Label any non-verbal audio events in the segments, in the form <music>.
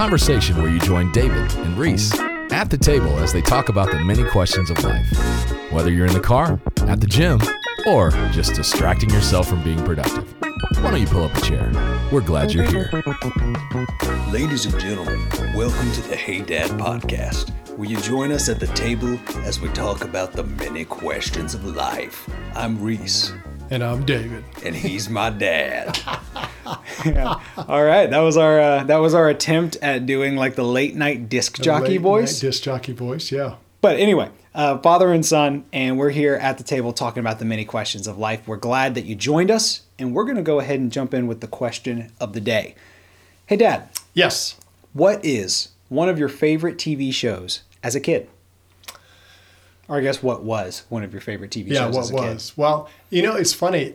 conversation where you join David and Reese at the table as they talk about the many questions of life. Whether you're in the car, at the gym, or just distracting yourself from being productive. Why don't you pull up a chair? We're glad you're here. Ladies and gentlemen, welcome to the Hey Dad podcast, Will you join us at the table as we talk about the many questions of life. I'm Reese, And I'm David. and he's my dad. <laughs> <laughs> All right, that was our uh, that was our attempt at doing like the late night disc jockey Late voice. night Disc jockey voice, yeah. But anyway, uh, father and son, and we're here at the table talking about the many questions of life. We're glad that you joined us, and we're going to go ahead and jump in with the question of the day. Hey, Dad, Yes. what is one of your favorite TV shows as a kid? Or I guess what was one of your favorite TV Yeah, shows what as a was? Well, you know, it's funny.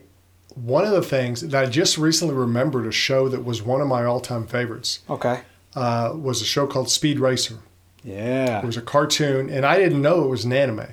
One of the things that I just recently remembered a show that was one of my all time favorites. Okay. uh, was a show called Speed Racer. Yeah. It was a cartoon, and I didn't know it was an anime,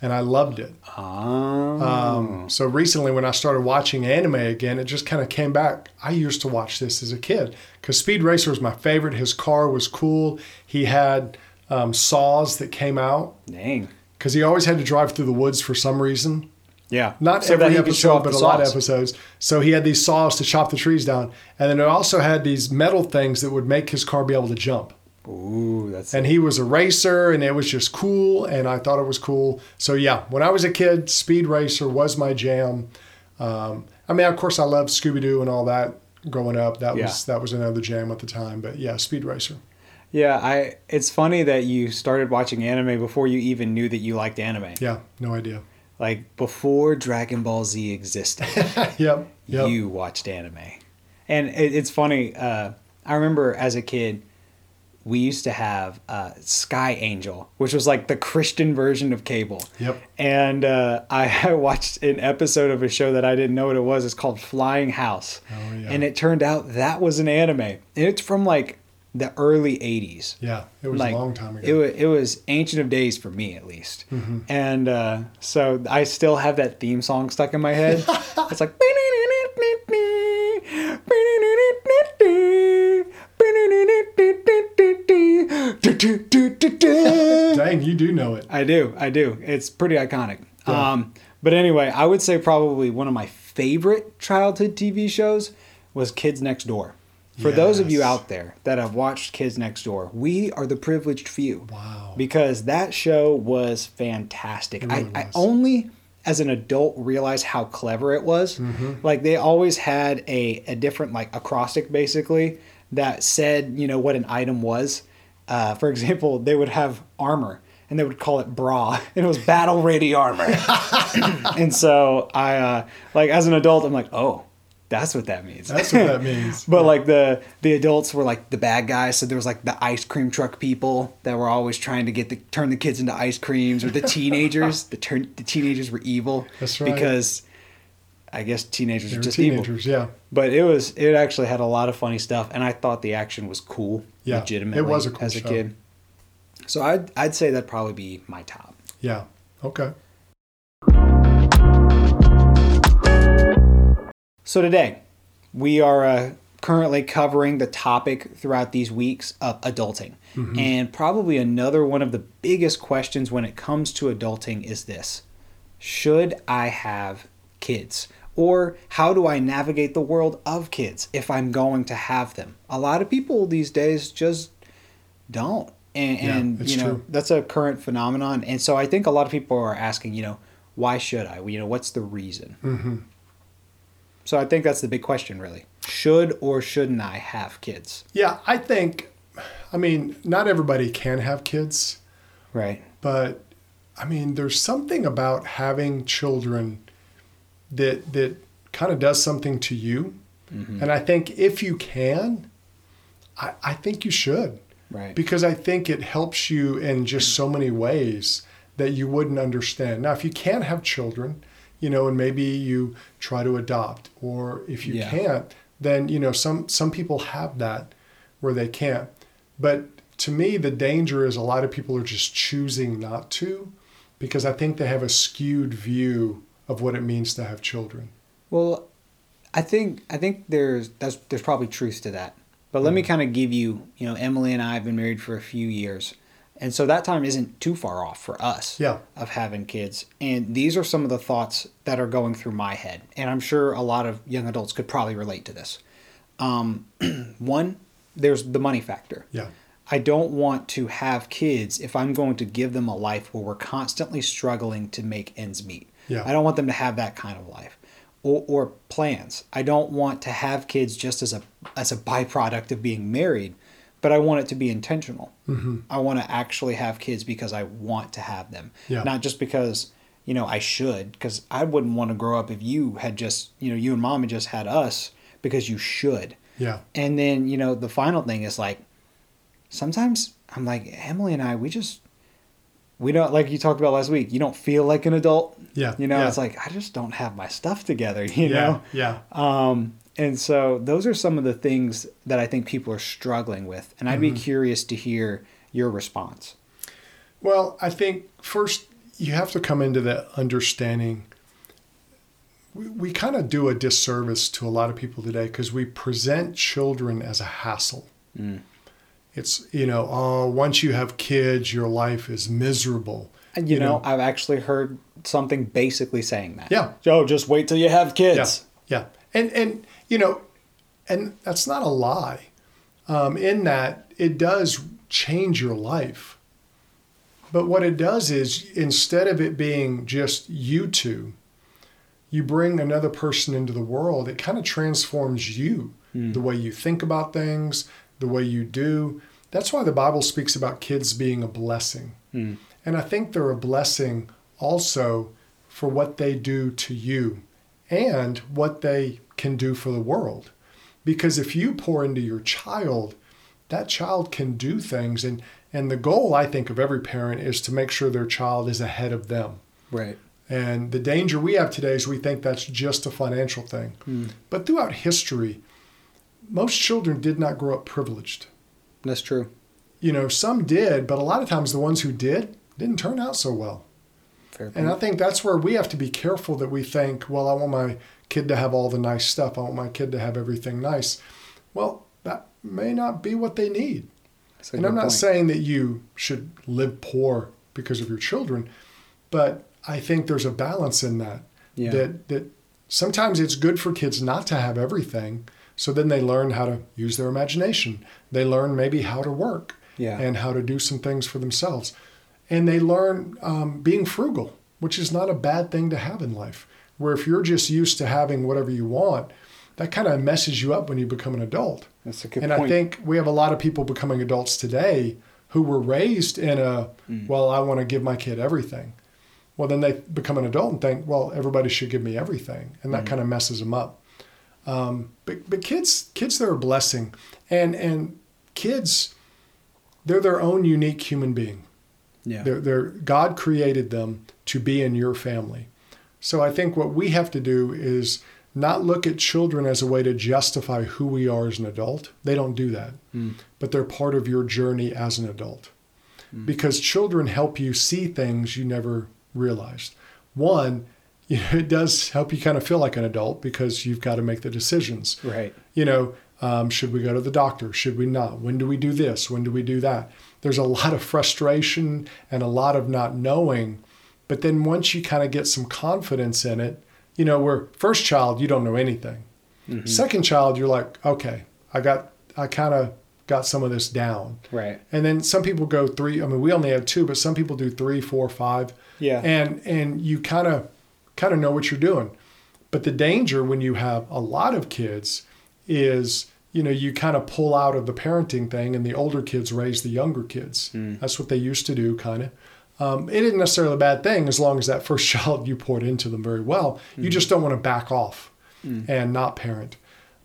and I loved it. Um, Um, so recently, when I started watching anime again, it just kind of came back. I used to watch this as a kid because Speed Racer was my favorite. His car was cool. He had um, saws that came out dang. because he always had to drive through the woods for some reason. Yeah. Not So every he could show episode, but a lot of episodes. So he had these saws to chop the trees down, and then it also had these metal things that would make his car be able to jump. Ooh, that's And he was a racer, and it was just cool, and I thought it was cool. So yeah, when I was a kid, Speed Racer was my jam. Um, I mean, of course, I loved Scooby Doo and all that growing up. That was that was another jam at the time. But yeah, Speed Racer. Yeah, I. It's funny that you started watching anime before you even knew that you liked anime. Yeah, no idea. Like before Dragon Ball Z existed, <laughs> Yep. Yep. you watched anime, and it, it's funny. Uh, I remember as a kid, we used to have uh, Sky Angel, which was like the Christian version of cable. Yep. And uh, <laughs> I, I watched an episode of a show that I didn't know what it was. It's called Flying House. Oh, yeah. And it turned out that was an anime. And it's from like the early 80s. Yeah, it was like, a long time ago. was, it was ancient of days for me, at least. Mm-hmm. And uh, so I still have that theme song stuck in my head. <laughs> it's like. Dang, you do know it. I do, I do. It's pretty iconic. Um, but anyway, I would say probably one of my favorite childhood TV shows was Kids Next Door. For those of you out there that have watched Kids Next Door, we are the privileged few. Wow. Because that show was fantastic. Really I, I only as an adult realized how clever it was. Mm-hmm. Like they always had a, a different like acrostic basically that said, you know, what an item was. Uh, for <laughs> example, they would have armor and they would call it bra <laughs> and it was battle ready armor. <laughs> and so I uh, like as an adult I'm like, "Oh, that's what that means." That's what that <laughs> means. But like the the adults were like the bad guys, so there was like the ice cream truck people that were always trying to get the turn the kids into ice creams, or the <laughs> teenagers. the turn the teenagers were evil. That's right. Because I guess teenagers They are just evil. teenagers, yeah. But it was it actually had a lot of funny stuff, and I thought the action was cool. Yeah, legitimately, it was a cool as a show. kid. So I'd I'd say that'd probably be my top. Yeah. Okay. So today, we are uh, currently covering the topic throughout these weeks of adulting. And probably another one of the biggest questions when it comes to adulting is this Should I have kids? Or how do I navigate the world of kids if I'm going to have them? A lot of people these days just don't. And, Yeah, and you know, true. that's a current phenomenon. And so I think a lot of people are asking, you know, why should I? You know, what's the reason? Mm-hmm. So I think that's the big question, really. Should or shouldn't I have kids? Yeah, I think, I mean, not everybody can have kids, Right. but I mean, there's something about having children that that kind of does something to you, mm-hmm. and I think if you can, I, I think you should Right. because I think it helps you in just so many ways that you wouldn't understand. Now, if you can't have children, you know, and maybe you try to adopt, or if you Yeah. can't, then you know some some people have that where they can't. But to me, the danger is a lot of people are just choosing not to because I think they have a skewed view of what it means to have children. Well, I think I think there's that's there's probably truth to that. But let me mm-hmm. kind of give you, you know, Emily and I have been married for a few years. And so that time isn't too far off for us Yeah. of having kids. And these are some of the thoughts that are going through my head. And I'm sure a lot of young adults could probably relate to this. Um, <clears throat> one, there's the money factor. Yeah. I don't want to have kids if I'm going to give them a life where we're constantly struggling to make ends meet. Yeah. I don't want them to have that kind of life. Or, or plans. I don't want to have kids just as a as a byproduct of being married, but I want it to be intentional. Mm-hmm. I want to actually have kids because I want to have them, Yeah. not just because you know I should. Because I wouldn't want to grow up if you had just you know you and mom had just had us because you should. Yeah. And then, you know, the final thing is like sometimes I'm like, Emily and I, we just we don't like you talked about last week, you don't feel like an adult. Yeah, You know, yeah. it's like I just don't have my stuff together, <laughs> you Yeah. know? Yeah. Um and so those are some of the things that I think people are struggling with. And I'd be Mm-hmm. curious to hear your response. Well, I think first you have to come into that understanding. We, we kind of do a disservice to a lot of people today because we present children as a hassle. It's, you know, oh, once you have kids, your life is miserable. And you, know, I've actually heard something basically saying that. Yeah. Joe, just wait till you have kids. Yeah, yeah, and and you know, and that's not a lie. Um, in that it does change your life, but what it does is instead of it being just you two, you bring another person into the world. It kind of transforms you, the way you think about things, the way you do. That's why the Bible speaks about kids being a blessing. And I think they're a blessing also for what they do to you and what they can do for the world. Because if you pour into your child, that child can do things. And, and the goal, I think, of every parent is to make sure their child is ahead of them. Right. And the danger we have today is we think that's just a financial thing. Hmm. But throughout history, most children did not grow up privileged. That's true. You know, some did, but a lot of times the ones who did didn't turn out so well. Fair And I think that's where we have to be careful that we think, well, I want my kid to have all the nice stuff. I want my kid to have everything nice. Well, that may not be what they need. And I'm not point. saying that you should live poor because of your children, but I think there's a balance in that. Yeah. That that sometimes it's good for kids not to have everything, so then they learn how to use their imagination. They learn maybe how to work Yeah. and how to do some things for themselves, and they learn um, being frugal, which is not a bad thing to have in life. Where if you're just used to having whatever you want, that kind of messes you up when you become an adult. That's a good And point. I think we have a lot of people becoming adults today who were raised in a, Mm. well, I want to give my kid everything. Well, then they become an adult and think, well, everybody should give me everything, and Mm. that kind of messes them up. Um, but but kids, kids, they're a blessing, and and kids, they're their own unique human being. yeah. They're, they're, God created them to be in your family. So I think what we have to do is not look at children as a way to justify who we are as an adult. They don't do that, but they're part of your journey as an adult. Because children help you see things you never realized. One, you <laughs> know, it does help you kind of feel like an adult because you've got to make the decisions Right. you know, um, should we go to the doctor? Should we not? When do we do this? When do we do that? There's a lot of frustration and a lot of not knowing. But then once you kind of get some confidence in it, you know, where first child, you don't know anything. Mm-hmm. Second child, you're like, okay, I got, I kind of got some of this down. Right. And then some people go three. I mean, we only have two, but some people do three, four, five. Yeah. And and you kind of kind of know what you're doing. But the danger when you have a lot of kids is you know you kind of pull out of the parenting thing, and the older kids raise the younger kids. Mm. That's what they used to do, kind of. Um, it isn't necessarily a bad thing as long as that first <laughs> child you poured into them very well. You just don't want to back off and not parent.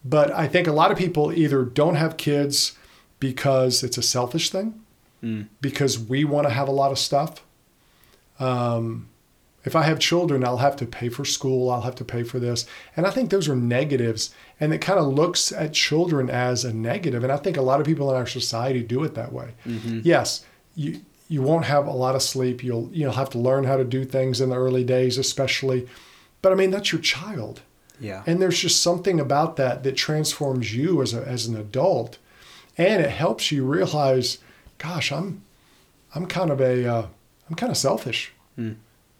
But I think a lot of people either don't have kids because it's a selfish thing, because we want to have a lot of stuff. Um, if I have children, I'll have to pay for school, I'll have to pay for this. And I think those are negatives. And it kind of looks at children as a negative. And I think a lot of people in our society do it that way. Yes, you you won't have a lot of sleep. You'll you'll have to learn how to do things in the early days, especially. But I mean, that's your child. Yeah. And there's just something about that that transforms you as, a, as an adult. and it helps you realize, gosh, I'm, I'm kind of a, uh, I'm kind of selfish.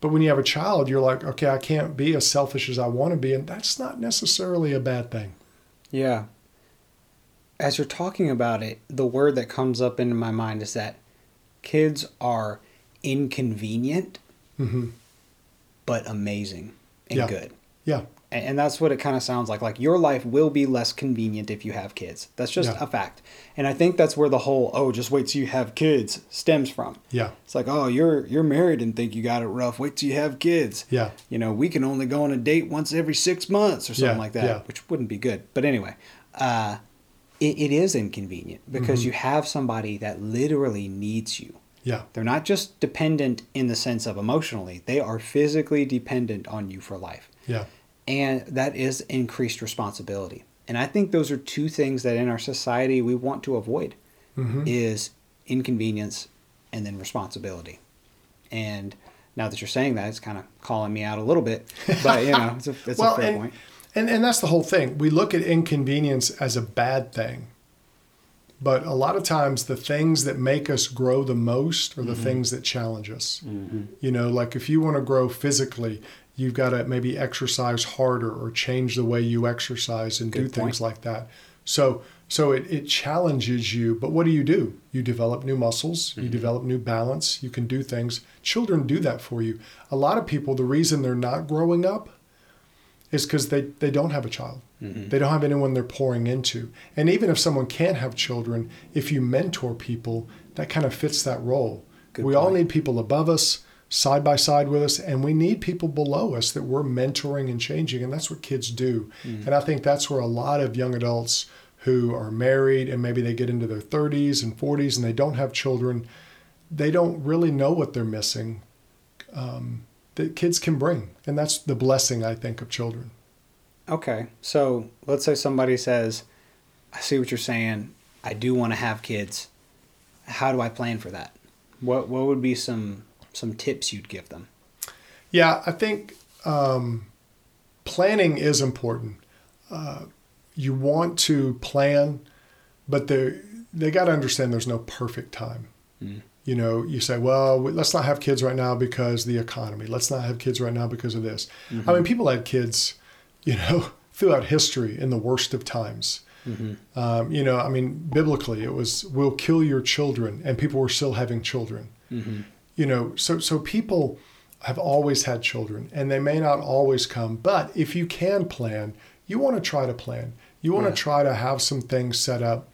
But when you have a child, you're like, okay, I can't be as selfish as I want to be, and that's not necessarily a bad thing. Yeah. As you're talking about it, the word that comes up into my mind is that kids are inconvenient, hmm but amazing and Yeah. good. Yeah, And, and that's what it kind of sounds like. Like your life will be less convenient if you have kids. That's just Yeah. a fact. And I think that's where the whole "oh, just wait till you have kids" stems from. yeah, It's like, "Oh, you're you're married and think you got it rough. Wait till you have kids." yeah, You know, we can only go on a date once every six months or something Yeah, like that, which wouldn't be good. But anyway, uh, it, it is inconvenient because Mm-hmm. you have somebody that literally needs you. yeah, They're not just dependent in the sense of emotionally; they are physically dependent on you for life. Yeah, and that is increased responsibility. And i think those are two things that in our society we want to avoid hmm is inconvenience and then responsibility. And now that you're saying that it's kind of calling me out a little bit but you know it's a, it's well, a fair point and and that's the whole thing. We look at inconvenience as a bad thing, but a lot of times the things that make us grow the most are the Mm-hmm. things that challenge us. You know, like if you want to grow physically, you've got to maybe exercise harder or change the way you exercise and do Good things point. like that. So so it, it challenges you, but what do you do? You develop new muscles, you develop new balance, you can do things. Children do that for you. A lot of people, the reason they're not growing up is because they, they don't have a child. They don't have anyone they're pouring into. And even if someone can't have children, if you mentor people, that kind of fits that role. Good we all need people above us, side by side with us, and we need people below us that we're mentoring and changing. And that's what kids do. And I think that's where a lot of young adults who are married and maybe they get into their 30s and 40s and they don't have children, they don't really know what they're missing um, that kids can bring. And that's the blessing, I think, of children. okay so let's say somebody says i see what you're saying i do want to have kids how do i plan for that what what would be some some tips you'd give them Yeah, I think um, planning is important. Uh, you want to plan, but they they got to understand there's no perfect time. Mm. You know, you say, well, let's not have kids right now because the economy. Let's not have kids right now because of this. I mm-hmm. mean, people had kids, you know, <laughs> throughout history in the worst of times. Mm-hmm. Um, you know, I mean, biblically, it was, "We'll kill your children," and people were still having children mm-hmm. you know so so people have always had children and they may not always come but if you can plan you want to try to plan you want Yeah. to try to have some things set up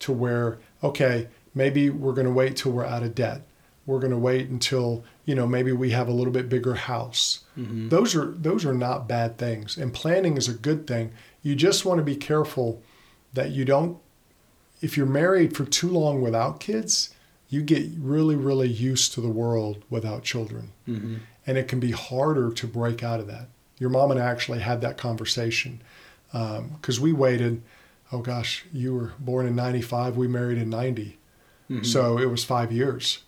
to where okay maybe we're going to wait till we're out of debt we're going to wait until you know maybe we have a little bit bigger house those are those are not bad things and planning is a good thing you just want to be careful that you don't if you're married for too long without kids, you get really, really used to the world without children. mm-hmm. And it can be harder to break out of that. Your mom and I actually had that conversation because we waited. Oh gosh, you were born in 95, we married in 90. So it was five years.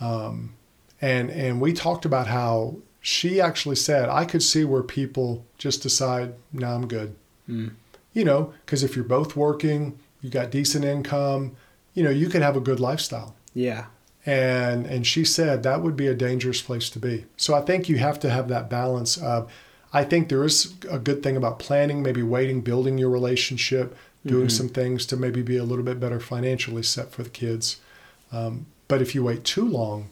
Um, and, and we talked about how she actually said, I could see where people just decide, no, I'm good Mm. you know, because if you're both working, you got decent income, you know, you could have a good lifestyle. yeah And and she said that would be a dangerous place to be. So I think you have to have that balance of I think there is a good thing about planning, maybe waiting, building your relationship, doing some things to maybe be a little bit better financially set for the kids. Um, but if you wait too long,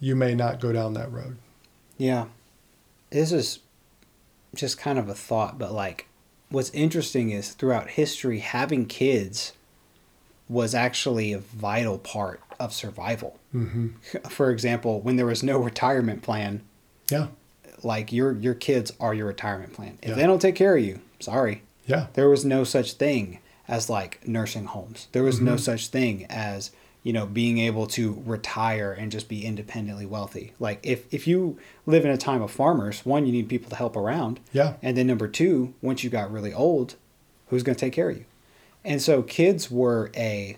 you may not go down that road. Yeah. This is just kind of a thought, but like what's interesting is throughout history, having kids was actually a vital part of survival. hmm <laughs> For example, when there was no retirement plan, Yeah, like your your kids are your retirement plan. If Yeah. they don't take care of you, sorry. Yeah, There was no such thing as like nursing homes. There was no Mhm. such thing as you know being able to retire and just be independently wealthy. Like if if you live in a time of farmers, one you need people to help around, yeah, and then number two, once you got really old, who's going to take care of you? And so kids were a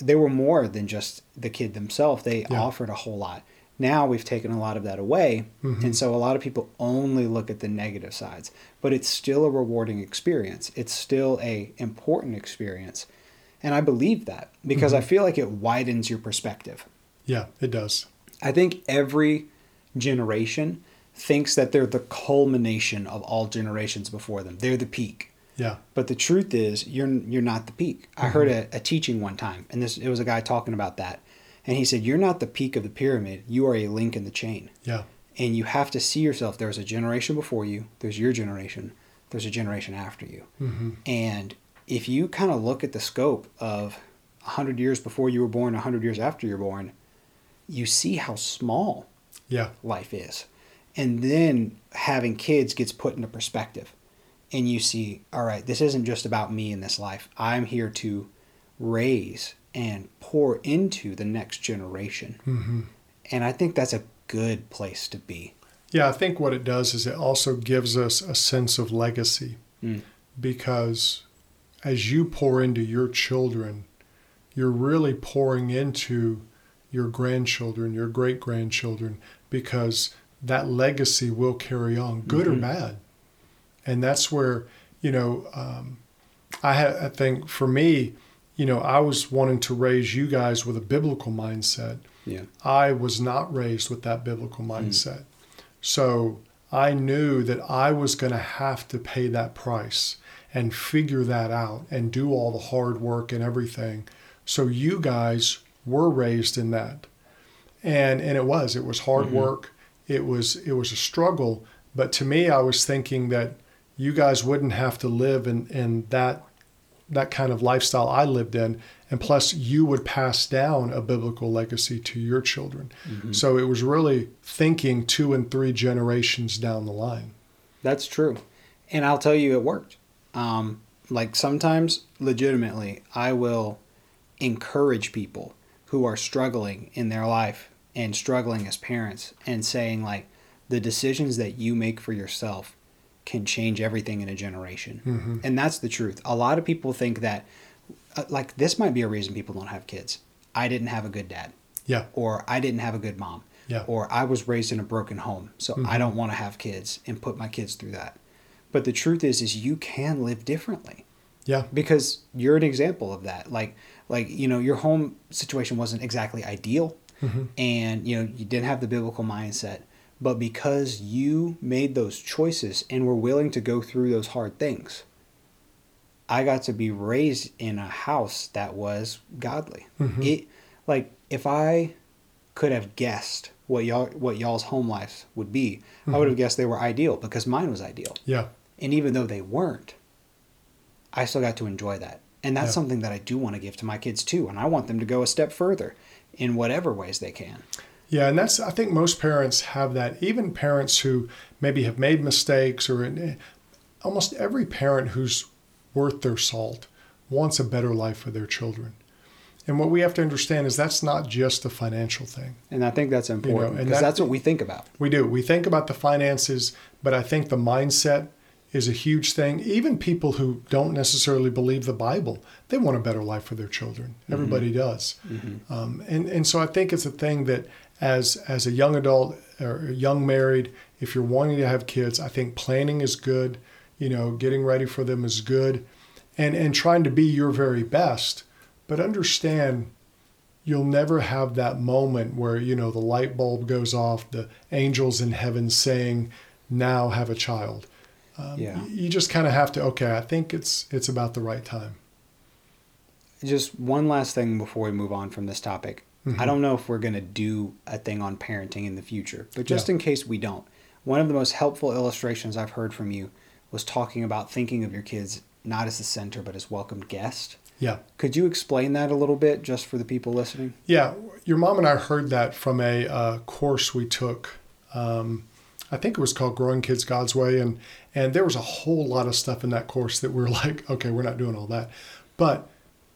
they were more than just the kid themselves. They Yeah. offered a whole lot. Now we've taken a lot of that away, Mhm. and so a lot of people only look at the negative sides. But it's still a rewarding experience. It's still a important experience. And I believe that because I feel like it widens your perspective. Yeah, it does. I think every generation thinks that they're the culmination of all generations before them. They're the peak. Yeah. But the truth is, you're you're not the peak. I heard a, a teaching one time, and this it was a guy talking about that, and he said, "You're not the peak of the pyramid. You are a link in the chain, Yeah. and you have to see yourself. There's a generation before you. There's your generation. There's a generation after you. hmm And if you kind of look at the scope of hundred years before you were born, hundred years after you're born, you see how small Yeah. life is. And then having kids gets put into perspective. And you see, all right, this isn't just about me in this life. I'm here to raise and pour into the next generation. hmm And I think that's a good place to be. Yeah, I think what it does is it also gives us a sense of legacy Mm. because as you pour into your children, you're really pouring into your grandchildren, your great grandchildren, because that legacy will carry on, good Mhm. or bad. And that's where, you know, um, I, ha- I think for me, you know, I was wanting to raise you guys with a biblical mindset. Yeah. I was not raised with that biblical mindset. So I knew that I was going to have to pay that price and figure that out and do all the hard work and everything. So you guys were raised in that. And and it was it was hard Mhm. work. It was it was a struggle, but to me I was thinking that you guys wouldn't have to live in in that that kind of lifestyle I lived in and plus you would pass down a biblical legacy to your children. Mm-hmm. So it was really thinking two and three generations down the line. That's true. And I'll tell you, it worked. Um, like sometimes, legitimately, I will encourage people who are struggling in their life and struggling as parents and saying, like, the decisions that you make for yourself can change everything in a generation. Mhm. And that's the truth. A lot of people think that, uh, like, this might be a reason people don't have kids. I didn't have a good dad, Yeah, or I didn't have a good mom yeah, or I was raised in a broken home, so I Mhm. don't want to have kids and put my kids through that. But the truth is is you can live differently yeah, because you're an example of that. Like like you know your home situation wasn't exactly ideal Mhm. and you know you didn't have the biblical mindset, but because you made those choices and were willing to go through those hard things, I got to be raised in a house that was godly. Mhm. It like if I could have guessed what y'all what y'all's home life would be, I would have Mm-hmm. guessed they were ideal because mine was ideal. yeah, And even though they weren't, I still got to enjoy that. And that's Yeah. something that I do want to give to my kids too. And I want them to go a step further in whatever ways they can. Yeah. And that's I think most parents have that. Even parents who maybe have made mistakes, or eh, almost every parent who's worth their salt wants a better life for their children. And what we have to understand is that's not just a financial thing. And I think that's important because that- that's what we think about. We do. We think about the finances, but I think the mindset is a huge thing. Even people who don't necessarily believe the Bible, they want a better life for their children. Everybody does. Um, and, and so I think it's a thing that as, as a young adult or young married, if you're wanting to have kids, I think planning is good. You know, getting ready for them is good. And, and trying to be your very best. But understand you'll never have that moment where you know the light bulb goes off the angels in heaven saying now have a child um, Yeah. you just kind of have to okay i think it's it's about the right time Just one last thing before we move on from this topic. Mhm. I don't know if we're going to do a thing on parenting in the future, but just Yeah. in case we don't, one of the most helpful illustrations I've heard from you was talking about thinking of your kids not as the center, but as welcomed guest. yeah Could you explain that a little bit just for the people listening? yeah your mom and i heard that from a uh, course we took um, i think it was called growing kids god's way and and there was a whole lot of stuff in that course that we are <laughs> like okay we're not doing all that but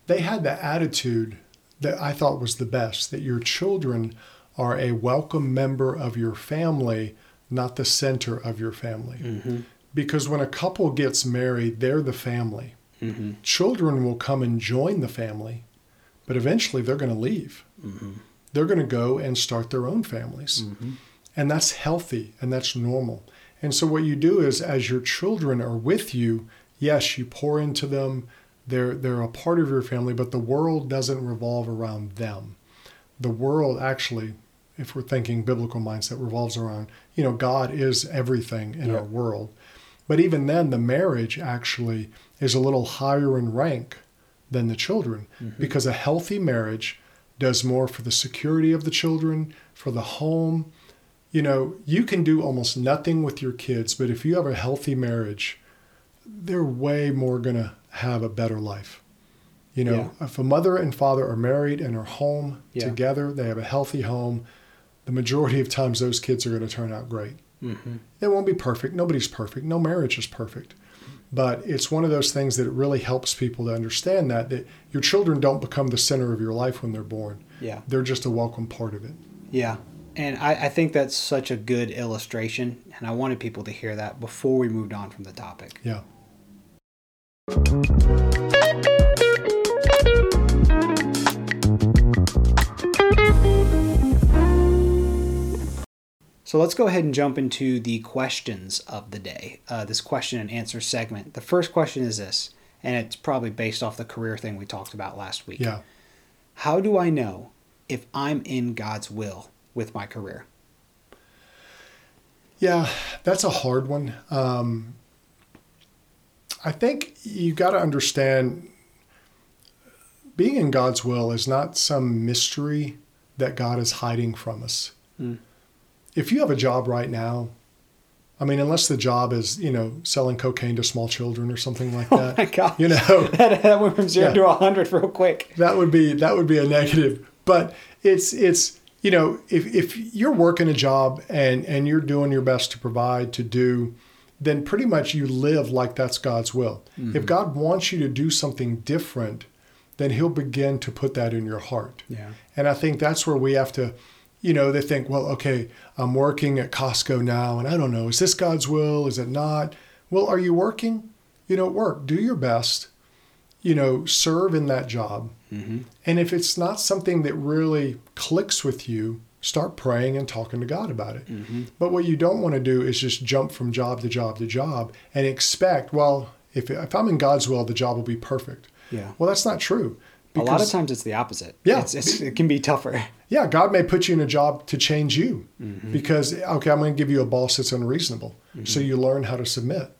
they had the attitude that I thought was the best that your children are a welcome member of your family, not the center of your family. Mm-hmm. Because when a couple gets married, they're the family. Mm-hmm. Children will come and join the family, but eventually they're going to leave. Mm-hmm. They're going to go and start their own families. Mm-hmm. And that's healthy and that's normal. And so, what you do is, as your children are with you, yes, you pour into them, They're they're a part of your family, but the world doesn't revolve around them. The world actually, if we're thinking biblical mindset, revolves around, you know, God is everything in Yeah. our world. But even then, the marriage actually is a little higher in rank than the children mm-hmm. because a healthy marriage does more for the security of the children, for the home. You know, you can do almost nothing with your kids, but if you have a healthy marriage, they're way more going to have a better life. You know, if a mother and father are married and are home Yeah. together, they have a healthy home, the majority of times those kids are going to turn out great. Mm-hmm. It won't be perfect. Nobody's perfect. No marriage is perfect. But it's one of those things that it really helps people to understand that that your children don't become the center of your life when they're born. Yeah. They're just a welcome part of it. Yeah. And I, I think that's such a good illustration. And I wanted people to hear that before we moved on from the topic. Yeah. So let's go ahead and jump into the questions of the day, uh, this question and answer segment. The first question is this, and it's probably based off the career thing we talked about last week. Yeah. How do I know if I'm in God's will with my career? Yeah, that's a hard one. Um, I think you got to understand being in God's will is not some mystery that God is hiding from us. Mm. If you have a job right now, I mean, unless the job is, you know, selling cocaine to small children or something like <laughs> that, Oh my God. you know, <laughs> that, that went from zero Yeah. to a hundred real quick. that would be that would be a negative but it's it's you know if if you're working a job and and you're doing your best to provide to do then pretty much you live like that's God's will. If mm-hmm. God wants you to do something different then he'll begin to put that in your heart. Yeah. and I think that's where we have to you know they think well okay I'm working at Costco now and I don't know is this God's will? Is it not? Well are you working? You know work. Do your best you know serve in that job. Mm-hmm. And if it's not something that really clicks with you, start praying and talking to God about it. Mm-hmm. But what you don't want to do is just jump from job to job to job and expect, well, if, if I'm in God's will, the job will be perfect. Yeah. Well, that's not true. a lot of times it's the opposite. Yeah. It's, it's, it can be tougher. <laughs> Yeah, God may put you in a job to change you mm-hmm. because, okay, I'm going to give you a boss that's unreasonable. So mm-hmm. you learn how to submit.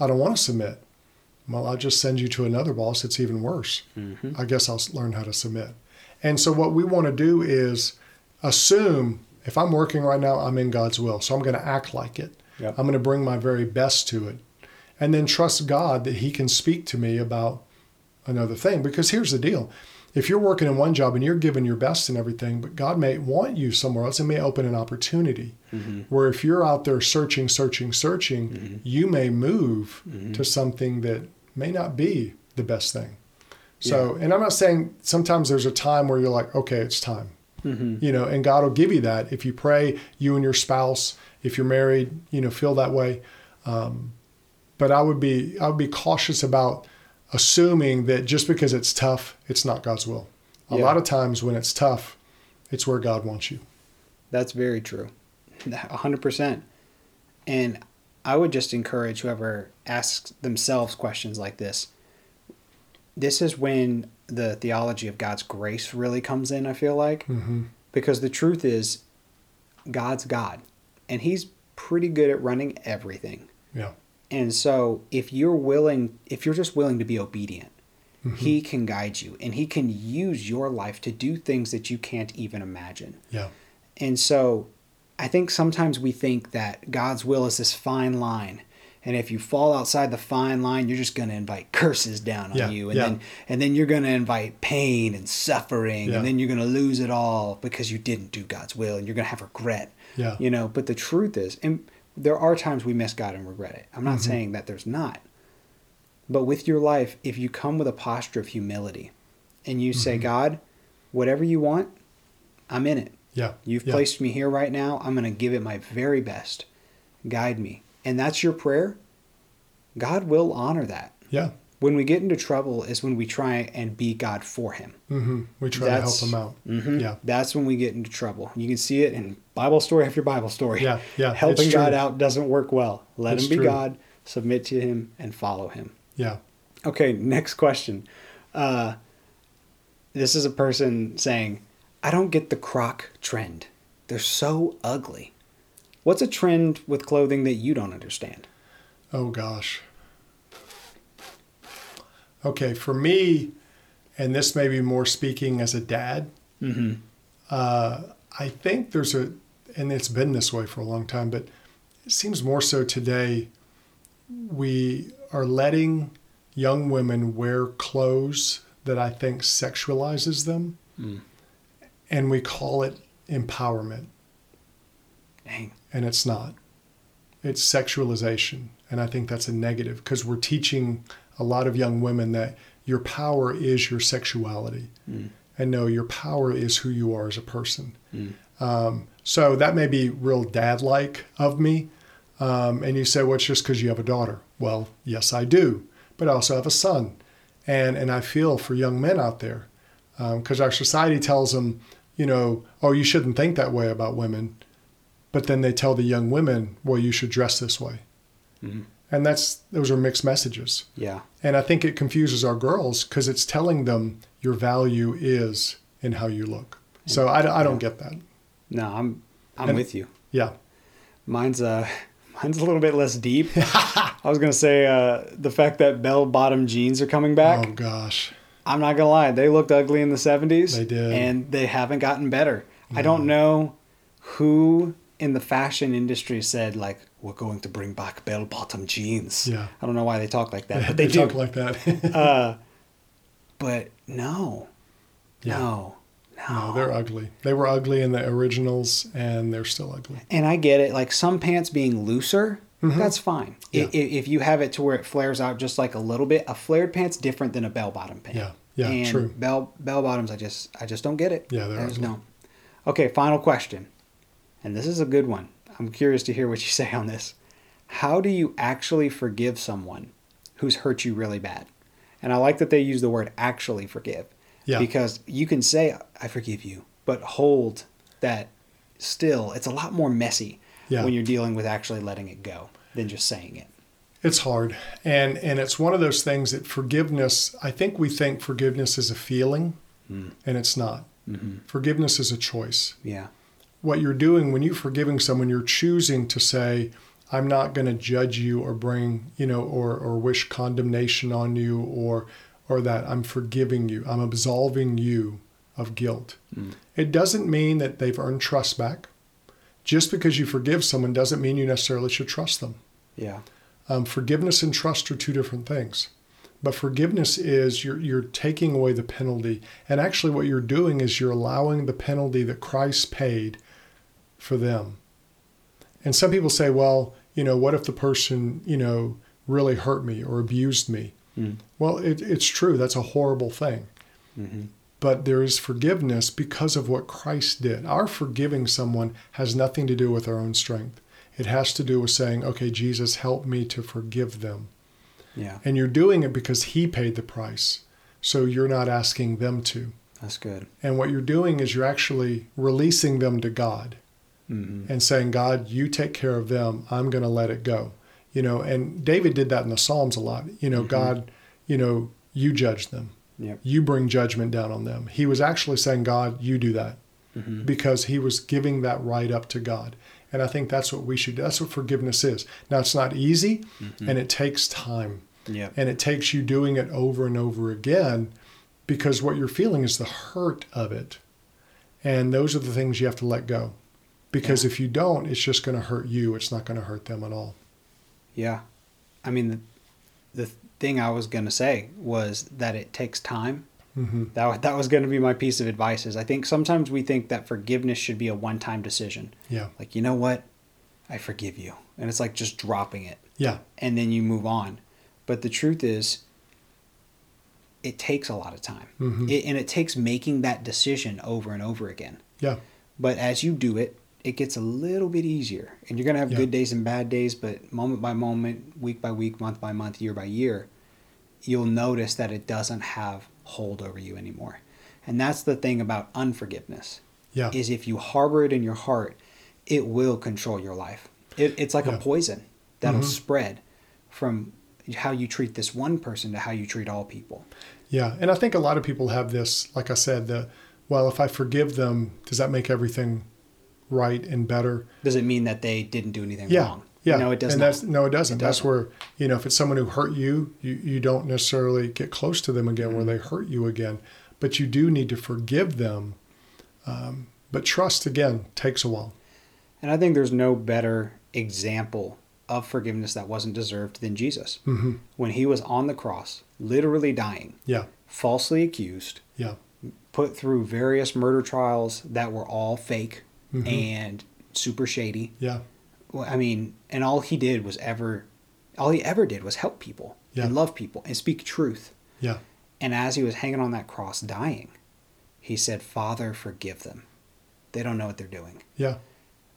I don't want to submit. Well, I'll just send you to another boss that's even worse. I guess I'll learn how to submit. And so, what we want to do is assume if I'm working right now, I'm in God's will. So, I'm going to act like it. Yep. I'm going to bring my very best to it. And then trust God that He can speak to me about another thing. Because here's the deal if you're working in one job and you're giving your best and everything, but God may want you somewhere else, it may open an opportunity mm-hmm. where if you're out there searching, searching, searching, mm-hmm. you may move mm-hmm. to something that may not be the best thing. So, and I'm not saying sometimes there's a time where you're like, okay, it's time. You know, and God will give you that if you pray, you and your spouse, if you're married, you know, feel that way. Um, but I would be I would be cautious about assuming that just because it's tough, it's not God's will. A Yeah. lot of times when it's tough, it's where God wants you. That's very true. <laughs> A hundred percent. And I would just encourage whoever asks themselves questions like this. This is when the theology of God's grace really comes in, I feel like. hmm Because the truth is, God's God. And He's pretty good at running everything. Yeah. And so if you're willing, if you're just willing to be obedient, He can guide you and He can use your life to do things that you can't even imagine. Yeah. And so I think sometimes we think that God's will is this fine line. And if you fall outside the fine line, you're just going to invite curses down on Yeah, you. And yeah. then and then you're going to invite pain and suffering. Yeah. And then you're going to lose it all because you didn't do God's will and you're going to have regret. Yeah. You know, but the truth is, and there are times we miss God and regret it. I'm not Mm-hmm. saying that there's not. But with your life, if you come with a posture of humility and you Mm-hmm. say, God, whatever you want, I'm in it. Yeah. You've placed me here right now. I'm going to give it my very best. Guide me. And that's your prayer. God will honor that. Yeah. When we get into trouble is when we try and be God for him. hmm We try to help That's- them out. Mhm. Yeah. That's when we get into trouble. You can see it in Bible story after Bible story. Yeah, yeah, <laughs> Helping God out doesn't work well. Let It's him be true. God, submit to him, and follow him. Yeah. Okay, next question. Uh, this is a person saying, I don't get the croc trend. They're so ugly. What's a trend with clothing that you don't understand? Oh gosh. Okay, for me, and this may be more speaking as a dad. Mm-hmm. Uh, I think there's a, and it's been this way for a long time, but it seems more so today. We are letting young women wear clothes that I think sexualizes them, Mm. and we call it empowerment, Dang. and it's not. It's sexualization, and I think that's a negative because we're teaching a lot of young women that your power is your sexuality, Mm. and no, your power is who you are as a person. Mm. Um, so that may be real dad like of me. Um, and you say, well, it's just because you have a daughter. Well, yes, I do. But I also have a son. And, and I feel for young men out there because our society tells them, you know, oh, you shouldn't think that way about women. But then they tell the young women, well, you should dress this way. Mhm. And that's those are mixed messages. Yeah. And I think it confuses our girls because it's telling them your value is in how you look. So I, I don't get that. No, I'm I'm And- with you. Yeah. Mine's uh <laughs> mine's a little bit less deep. <laughs> I was gonna say uh, the fact that bell bottom jeans are coming back. Oh gosh. I'm not gonna lie, they looked ugly in the '70s. They did. and they haven't gotten better. I don't know who in the fashion industry said like we're going to bring back bell bottom jeans. Yeah. I don't know why they talk like that, <laughs> but they, do. talk like that. uh, <laughs> but no, Yeah. no, no. no, they're ugly. They were ugly in the originals, and they're still ugly. And I get it. Like some pants being looser, that's fine. Yeah. i- If you have it to where it flares out just like a little bit, a flared pant's different than a bell bottom pant. Yeah. Yeah, and true. Bell bell bottoms, I just I just don't get it. Yeah, they're I just ugly. don't. Okay, final question, and this is a good one. I'm curious to hear what you <laughs> say on this. How do you actually forgive someone who's hurt you really bad? And I like that they use the word actually forgive. Yeah. Because you can say I forgive you, but hold that still. It's a lot more messy Yeah. when you're dealing with actually letting it go than just saying it. It's hard, and and it's one of those things that forgiveness. I think we think forgiveness is a feeling, Mm. and it's not. Mm-hmm. Forgiveness is a choice. Yeah. What you're doing when you're forgiving someone, you're choosing to say, "I'm not going to judge you or bring you know or or wish condemnation on you or or that I'm forgiving you. I'm absolving you of guilt." Mm. It doesn't mean that they've earned trust back. Just because you forgive someone doesn't mean you necessarily should trust them. Yeah. Um, forgiveness and trust are two different things. But forgiveness is you're, you're taking away the penalty. And actually, what you're doing is you're allowing the penalty that Christ paid for them. And some people say, well, you know, what if the person, you know, really hurt me or abused me? Mm. Well, it, it's true. That's a horrible thing. Mm-hmm. But there is forgiveness because of what Christ did. Our forgiving someone has nothing to do with our own strength. It has to do with saying, okay, Jesus, help me to forgive them. Yeah. And you're doing it because He paid the price. So you're not asking them to. That's good. And what you're doing is you're actually releasing them to God Mm-hmm. and saying, God, you take care of them. I'm going to let it go. You know, and David did that in the Psalms a lot. You know, Mhm. God, you know, you judge them. Yep. You bring judgment down on them. He was actually saying, God, you do that Mm-hmm. because he was giving that right up to God. And I think that's what we should do. That's what forgiveness is. Now, it's not easy Mm-hmm. and it takes time Yep. and it takes you doing it over and over again because what you're feeling is the hurt of it. And those are the things you have to let go. Because Yeah. if you don't, it's just going to hurt you. It's not going to hurt them at all. Yeah. I mean, the, the thing I was going to say was that it takes time. hmm That, that was going to be my piece of advice is I think sometimes we think that forgiveness should be a one-time decision. Yeah. Like, you know what? I forgive you. And it's like just dropping it Yeah. and then you move on. But the truth is, it takes a lot of time. Mm-hmm. It, and it takes making that decision over and over again. Yeah. But as you do it, it gets a little bit easier. And you're going to have Yeah. good days and bad days, but moment by moment, week by week, month by month, year by year, you'll notice that it doesn't have hold over you anymore. And that's the thing about unforgiveness. Yeah. Is if you harbor it in your heart, it will control your life. It, it's like Yeah. a poison that'll Mhm. spread from how you treat this one person to how you treat all people. Yeah, and I think a lot of people have this. Like I said, the well, if I forgive them, does that make everything right and better? Does it mean that they didn't do anything Yeah, wrong? yeah. No, it doesn't. That's, no, it doesn't. It That's doesn't. where you know if it's someone who hurt you, you you don't necessarily get close to them again where Mm-hmm. they hurt you again, but you do need to forgive them. Um, but trust again takes a while. And I think there's no better example of forgiveness that wasn't deserved than Jesus. hmm When he was on the cross, literally dying, Yeah, falsely accused, yeah, put through various murder trials that were all fake Mhm. and super shady. yeah, Well, I mean, and all he did was ever, all he ever did was help people Yeah. and love people and speak truth. yeah, And as he was hanging on that cross dying, he said, Father, forgive them. They don't know what they're doing. yeah,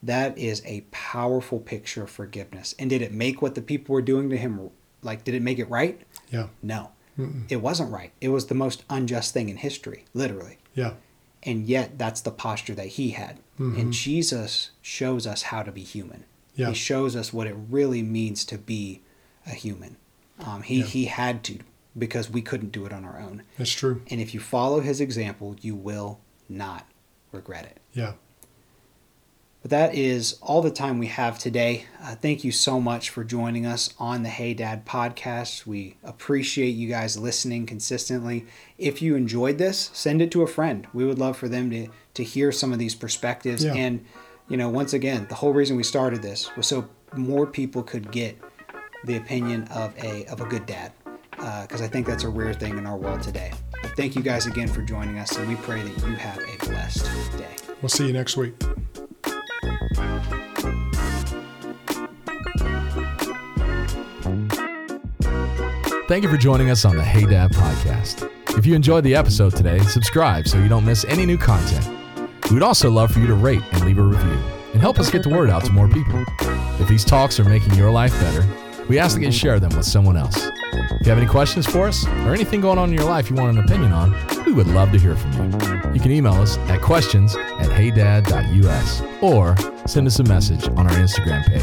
That is a powerful picture of forgiveness. And did it make what the people were doing to him, like, did it make it right? yeah, No. Mm-mm. It wasn't right. It was the most unjust thing in history, literally. yeah, And yet, that's the posture that he had. Mhm. And Jesus shows us how to be human. Yeah. He shows us what it really means to be a human. Um, he, Yeah. he had to because we couldn't do it on our own. that's true. And if you follow his example, you will not regret it. Yeah, But that is all the time we have today. Uh, thank you so much for joining us on the Hey Dad podcast. We appreciate you guys listening consistently. If you enjoyed this, send it to a friend. We would love for them to, to hear some of these perspectives. Yeah. And, you know, once again, the whole reason we started this was so more people could get the opinion of a, of a good dad. Because I think that's a rare thing in our world today. But thank you guys again for joining us, and we pray that you have a blessed day. we'll see you next week. Thank you for joining us on the Hey Dad podcast. If you enjoyed the episode today, subscribe so you don't miss any new content. We would also love for you to rate and leave a review and help us get the word out to more people. If these talks are making your life better, we ask that you share them with someone else. If you have any questions for us or anything going on in your life you want an opinion on, we would love to hear from you. You can email us at questions at heydad.us or send us a message on our Instagram page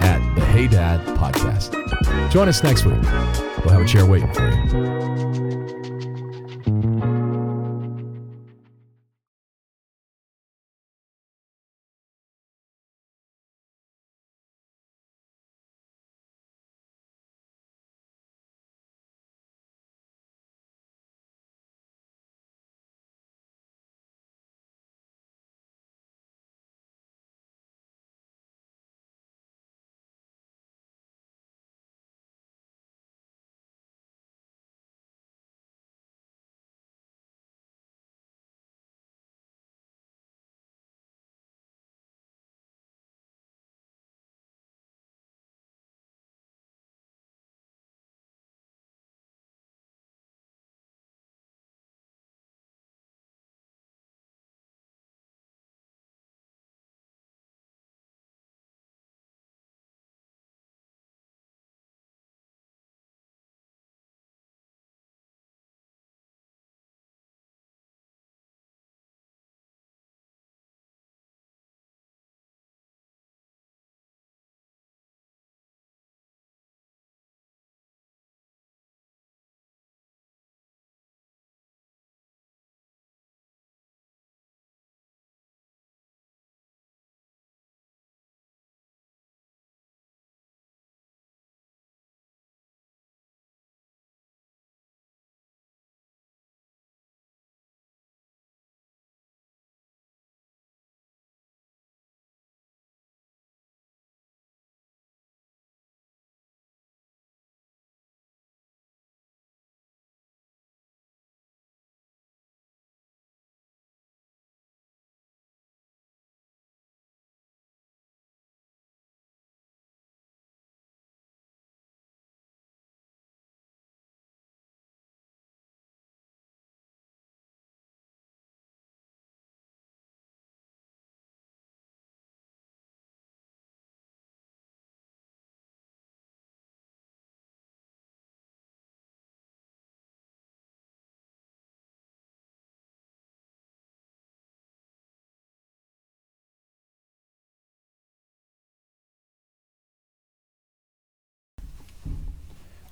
at the Hey Dad Podcast. Join us next week. We'll have a chair waiting for you.